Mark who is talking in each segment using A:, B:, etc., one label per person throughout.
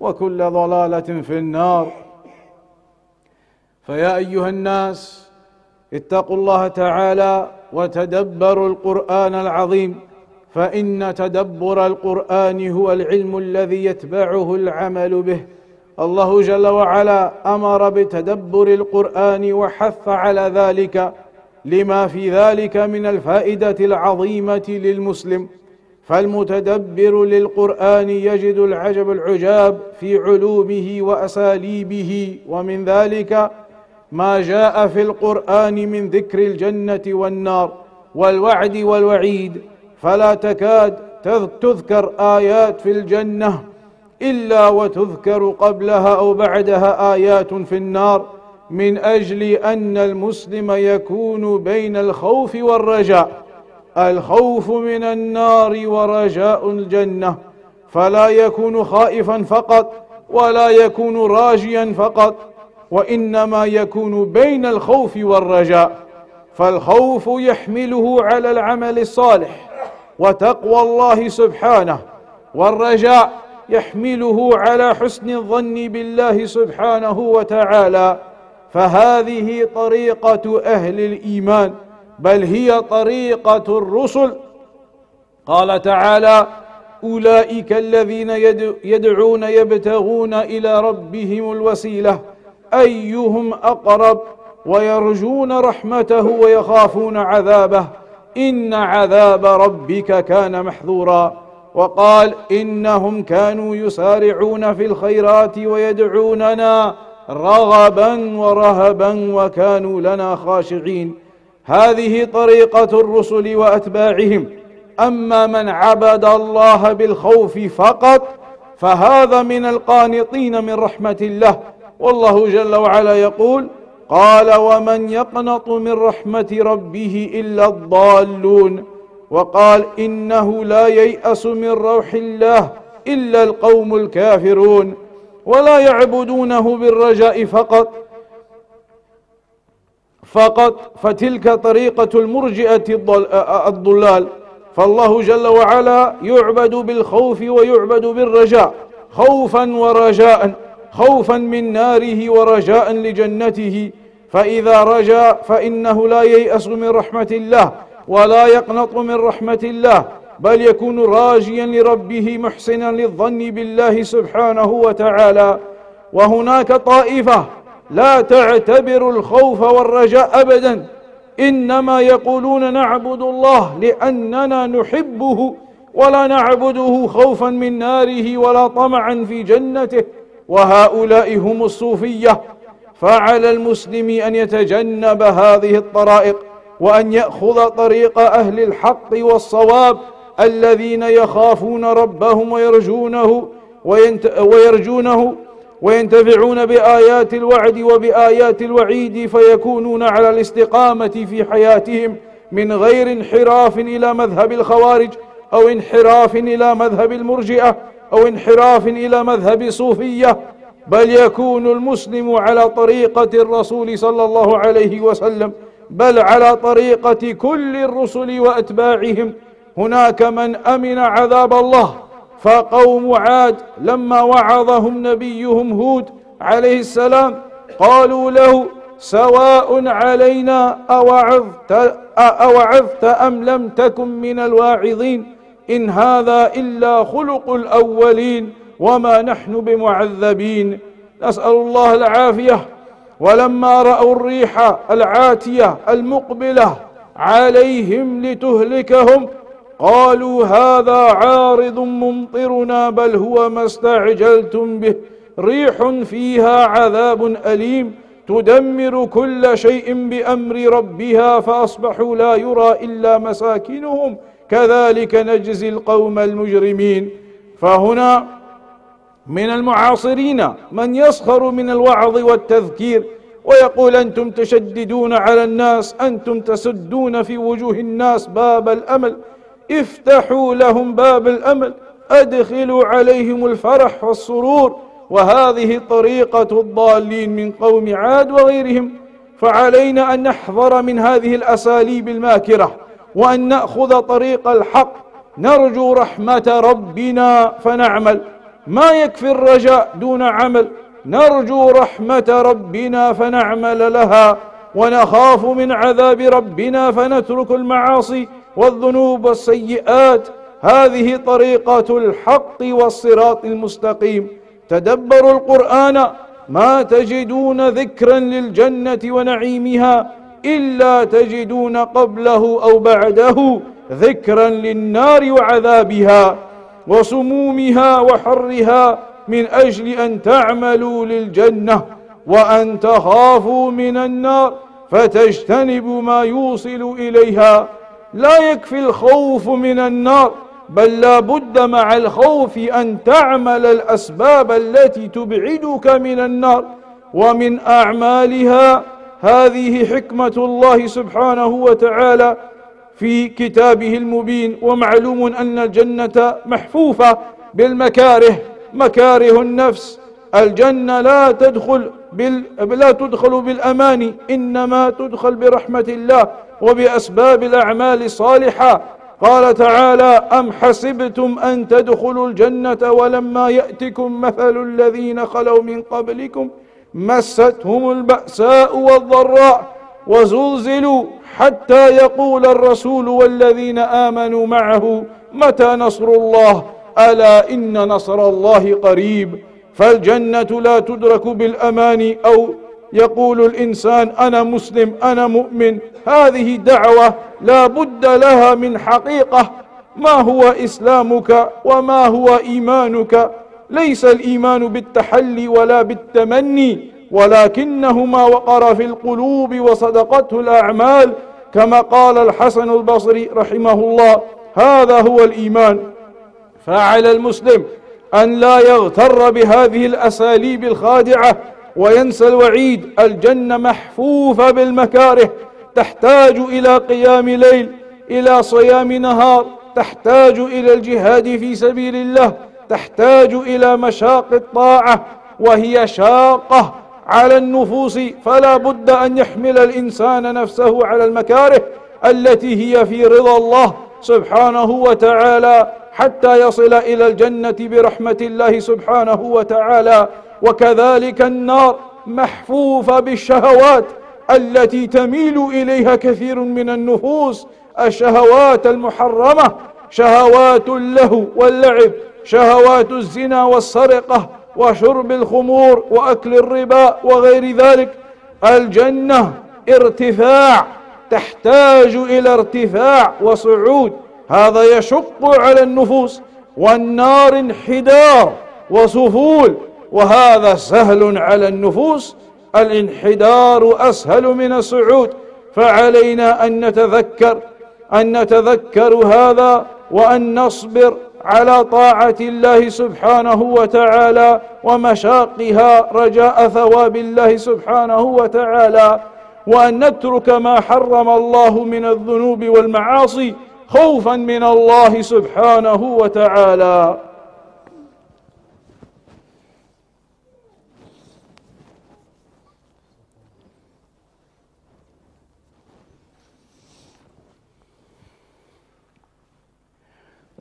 A: وكل ضلاله في النار فيا ايها الناس اتقوا الله تعالى وتدبروا القران العظيم فان تدبر القران هو العلم الذي يتبعه العمل به الله جل وعلا امر بتدبر القران وحث على ذلك لما في ذلك من الفائده العظيمه للمسلم فالمتدبر للقرآن يجد العجب العجاب في علومه وأساليبه ومن ذلك ما جاء في القرآن من ذكر الجنة والنار والوعد والوعيد فلا تكاد تذكر آيات في الجنة إلا وتذكر قبلها أو بعدها آيات في النار من أجل أن المسلم يكون بين الخوف والرجاء الخوف من النار ورجاء الجنة فلا يكون خائفا فقط ولا يكون راجيا فقط وإنما يكون بين الخوف والرجاء فالخوف يحمله على العمل الصالح وتقوى الله سبحانه والرجاء يحمله على حسن الظن بالله سبحانه وتعالى فهذه طريقة أهل الإيمان بل هي طريقة الرسل قال تعالى أولئك الذين يدعون يبتغون إلى ربهم الوسيلة أيهم أقرب ويرجون رحمته ويخافون عذابه إن عذاب ربك كان محذورا وقال إنهم كانوا يسارعون في الخيرات ويدعوننا رغبا ورهبا وكانوا لنا خاشعين هذه طريقة الرسل وأتباعهم أما من عبد الله بالخوف فقط فهذا من القانطين من رحمة الله والله جل وعلا يقول قال ومن يقنط من رحمة ربه إلا الضالون وقال إنه لا ييأس من روح الله إلا القوم الكافرون ولا يعبدونه بالرجاء فقط فقط فتلك طريقة المرجئة الضلال فالله جل وعلا يعبد بالخوف ويعبد بالرجاء خوفا ورجاء خوفا من ناره ورجاء لجنته فإذا رجا فإنه لا ييأس من رحمة الله ولا يقنط من رحمة الله بل يكون راجيا لربه محسنا للظن بالله سبحانه وتعالى وهناك طائفه لا تعتبر الخوف والرجاء أبدا إنما يقولون نعبد الله لأننا نحبه ولا نعبده خوفا من ناره ولا طمعا في جنته وهؤلاء هم الصوفية فعلى المسلم أن يتجنب هذه الطرائق وأن يأخذ طريق أهل الحق والصواب الذين يخافون ربهم ويرجونه وينت... ويرجونه وينتفعون بآيات الوعد وبآيات الوعيد فيكونون على الاستقامة في حياتهم من غير انحراف إلى مذهب الخوارج أو انحراف إلى مذهب المرجئة أو انحراف إلى مذهب صوفية بل يكون المسلم على طريقة الرسول صلى الله عليه وسلم بل على طريقة كل الرسل وأتباعهم هناك من أمن عذاب الله فقوم عاد لما وعظهم نبيهم هود عليه السلام قالوا له سواء علينا أوعظت, أوعظت أم لم تكن من الواعظين إن هذا إلا خلق الأولين وما نحن بمعذبين نسأل الله العافية ولما رأوا الريح العاتية المقبلة عليهم لتهلكهم قالوا هذا عارض ممطرنا بل هو ما استعجلتم به ريح فيها عذاب أليم تدمر كل شيء بأمر ربها فأصبحوا لا يرى إلا مساكنهم كذلك نجزي القوم المجرمين فهنا من المعاصرين من يسخر من الوعظ والتذكير ويقول أنتم تشددون على الناس أنتم تسدون في وجوه الناس باب الأمل افتحوا لهم باب الأمل أدخلوا عليهم الفرح والسرور وهذه طريقة الضالين من قوم عاد وغيرهم فعلينا أن نحذر من هذه الأساليب الماكرة وأن نأخذ طريق الحق نرجو رحمة ربنا فنعمل ما يكفي الرجاء دون عمل نرجو رحمة ربنا فنعمل لها ونخاف من عذاب ربنا فنترك المعاصي والذنوب والسيئات هذه طريقة الحق والصراط المستقيم تدبروا القرآن ما تجدون ذكرا للجنة ونعيمها إلا تجدون قبله أو بعده ذكرا للنار وعذابها وسمومها وحرها من أجل أن تعملوا للجنة وأن تخافوا من النار فتجتنبوا ما يوصل إليها لا يكفي الخوف من النار بل لا بد مع الخوف أن تعمل الأسباب التي تبعدك من النار ومن أعمالها هذه حكمة الله سبحانه وتعالى في كتابه المبين ومعلوم أن الجنة محفوفة بالمكاره مكاره النفس الجنة لا تدخل بال... لا تدخل بالأماني إنما تدخل برحمة الله وبأسباب الأعمال الصالحة قال تعالى أم حسبتم أن تدخلوا الجنة ولما يأتكم مثل الذين خلوا من قبلكم مستهم البأساء والضراء وزلزلوا حتى يقول الرسول والذين آمنوا معه متى نصر الله ألا إن نصر الله قريب فالجنة لا تدرك بالأمان أو يقول الإنسان أنا مسلم أنا مؤمن هذه دعوة لا بد لها من حقيقة ما هو إسلامك وما هو إيمانك ليس الإيمان بالتحلي ولا بالتمني ولكنهما وقر في القلوب وصدقته الأعمال كما قال الحسن البصري رحمه الله هذا هو الإيمان فعلى المسلم أن لا يغتر بهذه الأساليب الخادعة وينسى الوعيد الجنة محفوفة بالمكاره تحتاج إلى قيام ليل إلى صيام نهار تحتاج إلى الجهاد في سبيل الله تحتاج إلى مشاق الطاعة وهي شاقة على النفوس فلا بد أن يحمل الإنسان نفسه على المكاره التي هي في رضا الله سبحانه وتعالى حتى يصل إلى الجنة برحمة الله سبحانه وتعالى وكذلك النار محفوفة بالشهوات التي تميل إليها كثير من النفوس الشهوات المحرمة شهوات اللهو واللعب شهوات الزنا والسرقة وشرب الخمور وأكل الربا وغير ذلك الجنة ارتفاع تحتاج إلى ارتفاع وصعود هذا يشق على النفوس والنار انحدار وسفول وهذا سهل على النفوس الانحدار أسهل من الصعود فعلينا أن نتذكر أن نتذكر هذا وأن نصبر على طاعة الله سبحانه وتعالى ومشاقها رجاء ثواب الله سبحانه وتعالى وأن نترك ما حرم الله من الذنوب والمعاصي خوفا من الله سبحانه وتعالى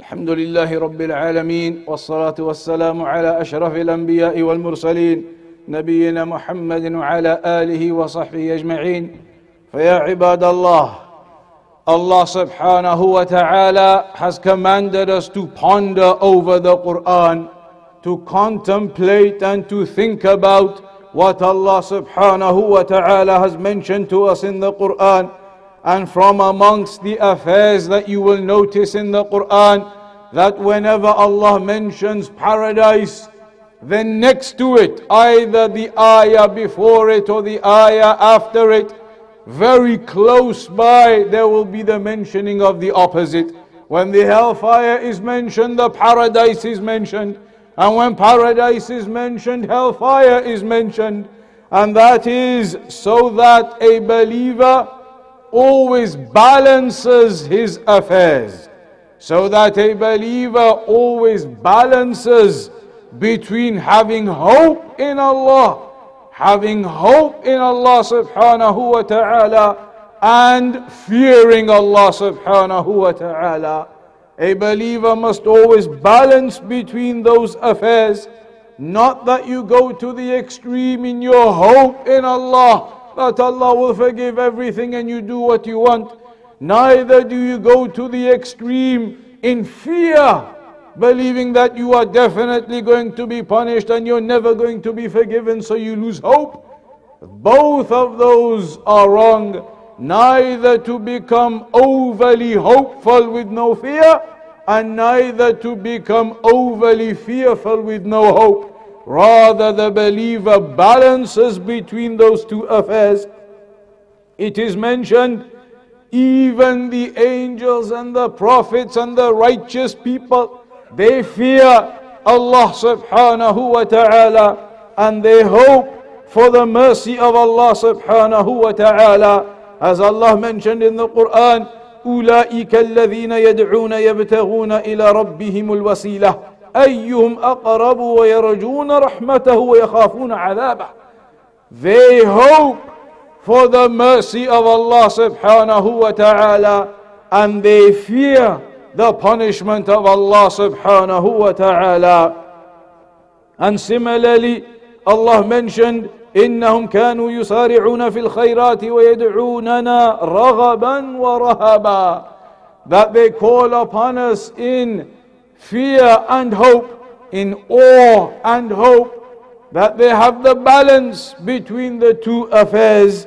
B: الحمد لله رب العالمين والصلاة والسلام على أشرف الأنبياء والمرسلين نبينا محمد وعلى آله وصحبه أجمعين فيا عباد الله الله سبحانه وتعالى has commanded us to ponder over the Quran, to contemplate and to think about what Allah subhanahu wa ta'ala has mentioned to us in the Quran. And from amongst the affairs that you will notice in the Quran that whenever Allah mentions paradise, then next to it, either the ayah before it or the ayah after it, very close by, there will be the mentioning of the opposite. When the hellfire is mentioned, the paradise is mentioned. And when paradise is mentioned, hellfire is mentioned. And that is so that a believer always balances his affairs. So that a believer always balances between having hope in Allah, having hope in Allah subhanahu wa ta'ala, and fearing Allah subhanahu wa ta'ala. A believer must always balance between those affairs. Not that you go to the extreme in your hope in Allah that Allah will forgive everything and you do what you want neither do you go to the extreme in fear, believing that you are definitely going to be punished and you're never going to be forgiven, so you lose hope. Both of those are wrong. Neither to become overly hopeful with no fear, and neither to become overly fearful with no hope. Rather, the believer balances between those two affairs. It is mentioned even the angels and the prophets and the righteous people, they fear Allah subhanahu wa ta'ala and they hope for the mercy of Allah subhanahu wa ta'ala. As Allah mentioned in the Quran, أولئك الذين يدعون يبتغون إلى ربهم الوسيلة أيهم أقرب ويرجون رحمته ويخافون عذابه. They hope for the mercy of Allah subhanahu wa ta'ala and they fear the punishment of Allah subhanahu wa ta'ala. And similarly, Allah mentioned, إنهم كانوا يسارعون في الخيرات ويدعوننا رغبا ورهبا that they call upon us in fear and hope, in awe and hope, that they have the balance between the two affairs.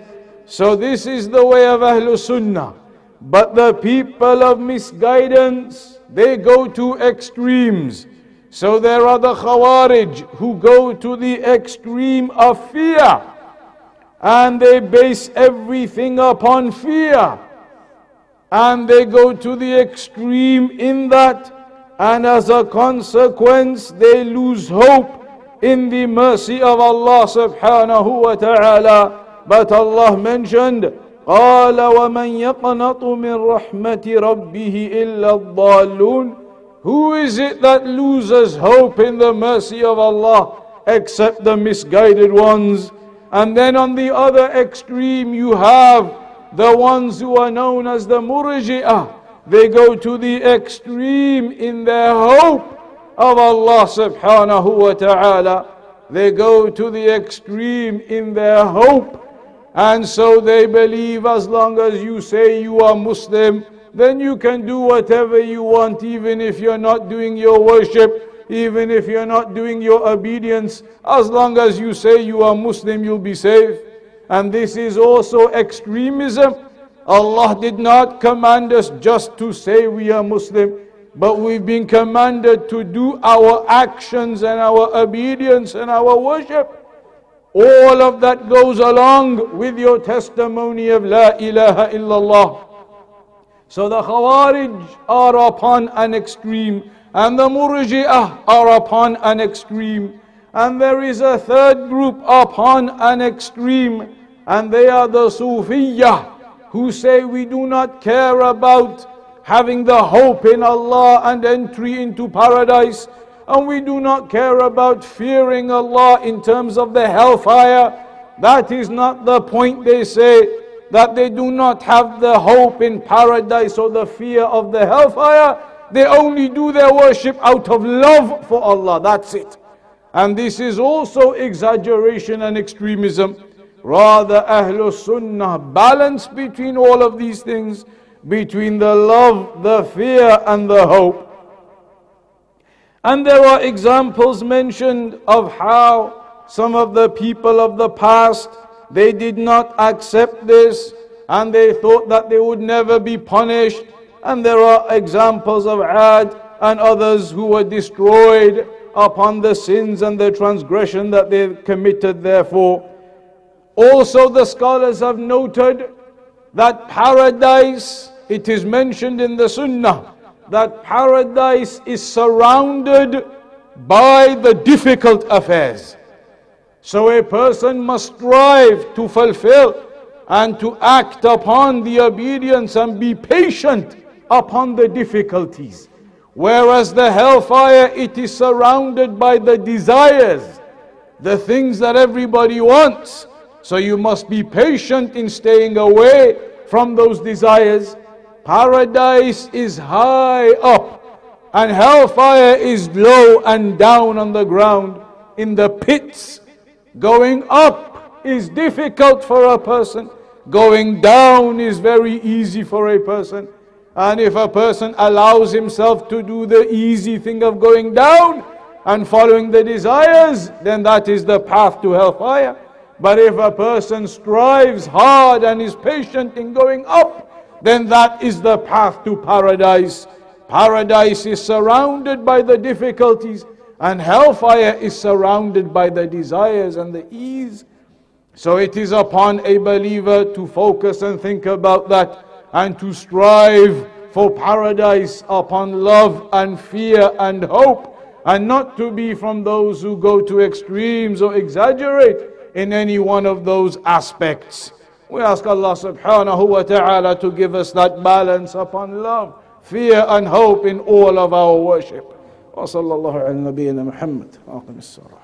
B: So this is the way of Ahlul Sunnah. But the people of misguidance, they go to extremes. So there are the Khawarij who go to the extreme of fear. And they base everything upon fear. And they go to the extreme in that. And as a consequence, they lose hope in the mercy of Allah subhanahu wa ta'ala. But Allah mentioned, قال ومن يقنط من رحمة ربه إلا الضالون Who is it that loses hope in the mercy of Allah except the misguided ones? And then on the other extreme you have the ones who are known as the murji'ah. They go to the extreme in their hope of Allah subhanahu wa ta'ala. They go to the extreme in their hope and so they believe as long as you say you are Muslim, then you can do whatever you want, even if you're not doing your worship, even if you're not doing your obedience. As long as you say you are Muslim, you'll be safe. And this is also extremism. Allah did not command us just to say we are Muslim, but we've been commanded to do our actions and our obedience and our worship. All of that goes along with your testimony of La ilaha illallah. So the Khawarij are upon an extreme, and the Murji'ah are upon an extreme, and there is a third group upon an extreme, and they are the Sufiyah who say we do not care about having the hope in Allah and entry into paradise and we do not care about fearing Allah in terms of the hellfire. That is not the point they say that they do not have the hope in paradise or the fear of the hellfire. They only do their worship out of love for Allah. That's it. And this is also exaggeration and extremism. Rather, Ahlul Sunnah balance between all of these things, between the love, the fear, and the hope. And there are examples mentioned of how some of the people of the past they did not accept this and they thought that they would never be punished. And there are examples of Ad and others who were destroyed upon the sins and the transgression that they committed, therefore. Also, the scholars have noted that paradise, it is mentioned in the Sunnah, that paradise is surrounded by the difficult affairs. So a person must strive to fulfill and to act upon the obedience and be patient upon the difficulties. Whereas the hellfire, it is surrounded by the desires, the things that everybody wants. So you must be patient in staying away from those desires Paradise is high up, and hellfire is low and down on the ground in the pits. Going up is difficult for a person, going down is very easy for a person. And if a person allows himself to do the easy thing of going down and following the desires, then that is the path to hellfire. But if a person strives hard and is patient in going up, then that is the path to paradise. Paradise is surrounded by the difficulties, and hellfire is surrounded by the desires and the ease. So it is upon a believer to focus and think about that and to strive for paradise upon love and fear and hope, and not to be from those who go to extremes or exaggerate in any one of those aspects. We ask Allah subhanahu wa ta'ala to give us that balance upon love, fear, and hope in all of our worship. وصلى الله على نبينا محمد آقم السلام